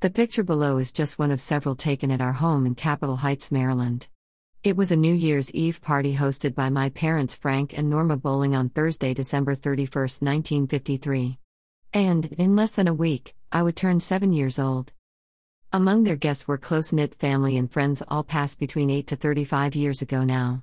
The picture below is just one of several taken at our home in Capitol Heights, Maryland. It was a New Year's Eve party hosted by my parents Frank and Norma Bowling on Thursday, December 31, 1953. And, in less than a week, I would turn seven years old. Among their guests were close knit family and friends, all passed between 8 to 35 years ago now.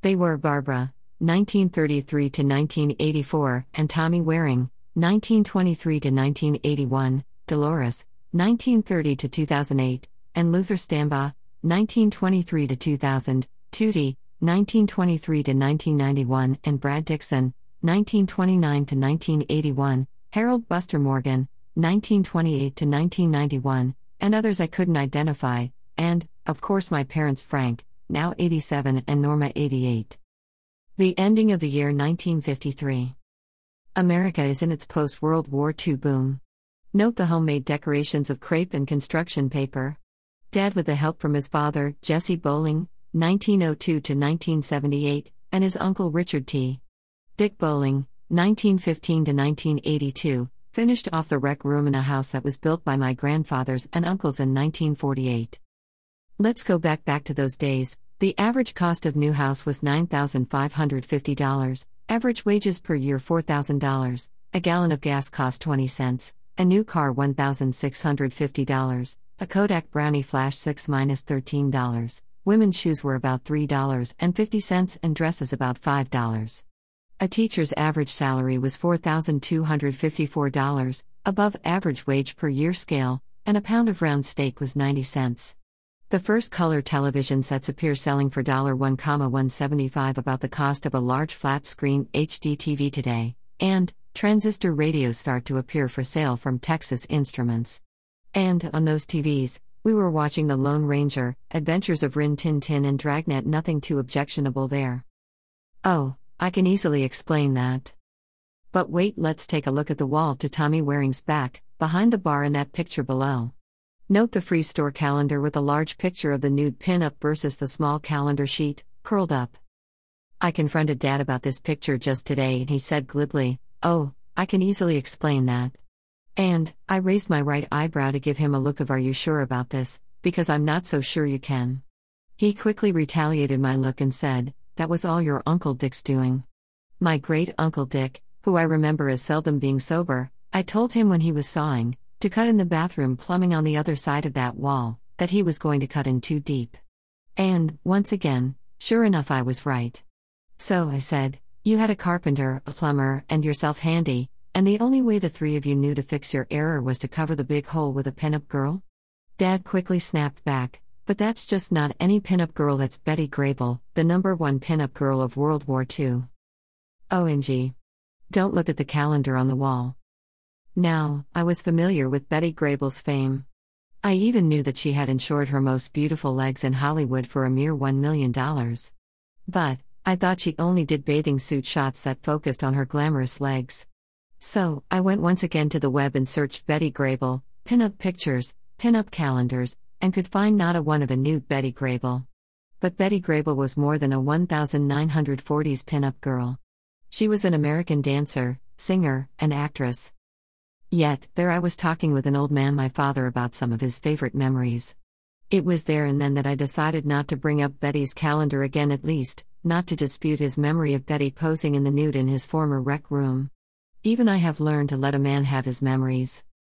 They were Barbara, 1933 to 1984, and Tommy Waring, 1923 to 1981, Dolores, 1930 to 2008, and Luther Stambaugh, 1923 to 2000, Tootie, 1923 to 1991, and Brad Dixon, 1929 to 1981, Harold Buster Morgan, 1928 to 1991, and others I couldn't identify, and, of course, my parents Frank, now 87, and Norma 88. The ending of the year 1953. America is in its post World War II boom. Note the homemade decorations of crepe and construction paper. Dad, with the help from his father, Jesse Bowling, 1902 to 1978, and his uncle Richard T. Dick Bowling, 1915 to 1982, finished off the rec room in a house that was built by my grandfathers and uncles in 1948. Let's go back back to those days. The average cost of new house was $9,550, average wages per year $4,000, a gallon of gas cost 20 cents, a new car $1,650, a Kodak Brownie Flash 6 $13. women's shoes were about $3.50 and dresses about $5. A teacher's average salary was $4,254, above average wage per year scale, and a pound of round steak was 90 cents. The first color television sets appear selling for $1,175 about the cost of a large flat screen HD TV today, and transistor radios start to appear for sale from Texas Instruments. And, on those TVs, we were watching The Lone Ranger, Adventures of Rin Tin Tin, and Dragnet, nothing too objectionable there. Oh, I can easily explain that. But wait, let's take a look at the wall to Tommy Waring's back, behind the bar in that picture below. Note the free store calendar with a large picture of the nude pin-up versus the small calendar sheet, curled up. I confronted Dad about this picture just today and he said glibly, Oh, I can easily explain that. And, I raised my right eyebrow to give him a look of Are you sure about this? Because I'm not so sure you can. He quickly retaliated my look and said, that was all your Uncle Dick's doing. My great Uncle Dick, who I remember as seldom being sober, I told him when he was sawing, to cut in the bathroom plumbing on the other side of that wall, that he was going to cut in too deep. And, once again, sure enough, I was right. So I said, You had a carpenter, a plumber, and yourself handy, and the only way the three of you knew to fix your error was to cover the big hole with a pinup girl? Dad quickly snapped back, but that's just not any pinup girl, that's Betty Grable, the number one pinup girl of World War II. OMG. Don't look at the calendar on the wall. Now, I was familiar with Betty Grable's fame. I even knew that she had insured her most beautiful legs in Hollywood for a mere $1 million. But, I thought she only did bathing suit shots that focused on her glamorous legs. So, I went once again to the web and searched Betty Grable, pinup pictures, pinup calendars, and could find not a one of a nude Betty Grable. But Betty Grable was more than a 1940s pinup girl. She was an American dancer, singer, and actress. Yet, there I was talking with an old man, my father, about some of his favorite memories. It was there and then that I decided not to bring up Betty's calendar again, at least, not to dispute his memory of Betty posing in the nude in his former rec room. Even I have learned to let a man have his memories.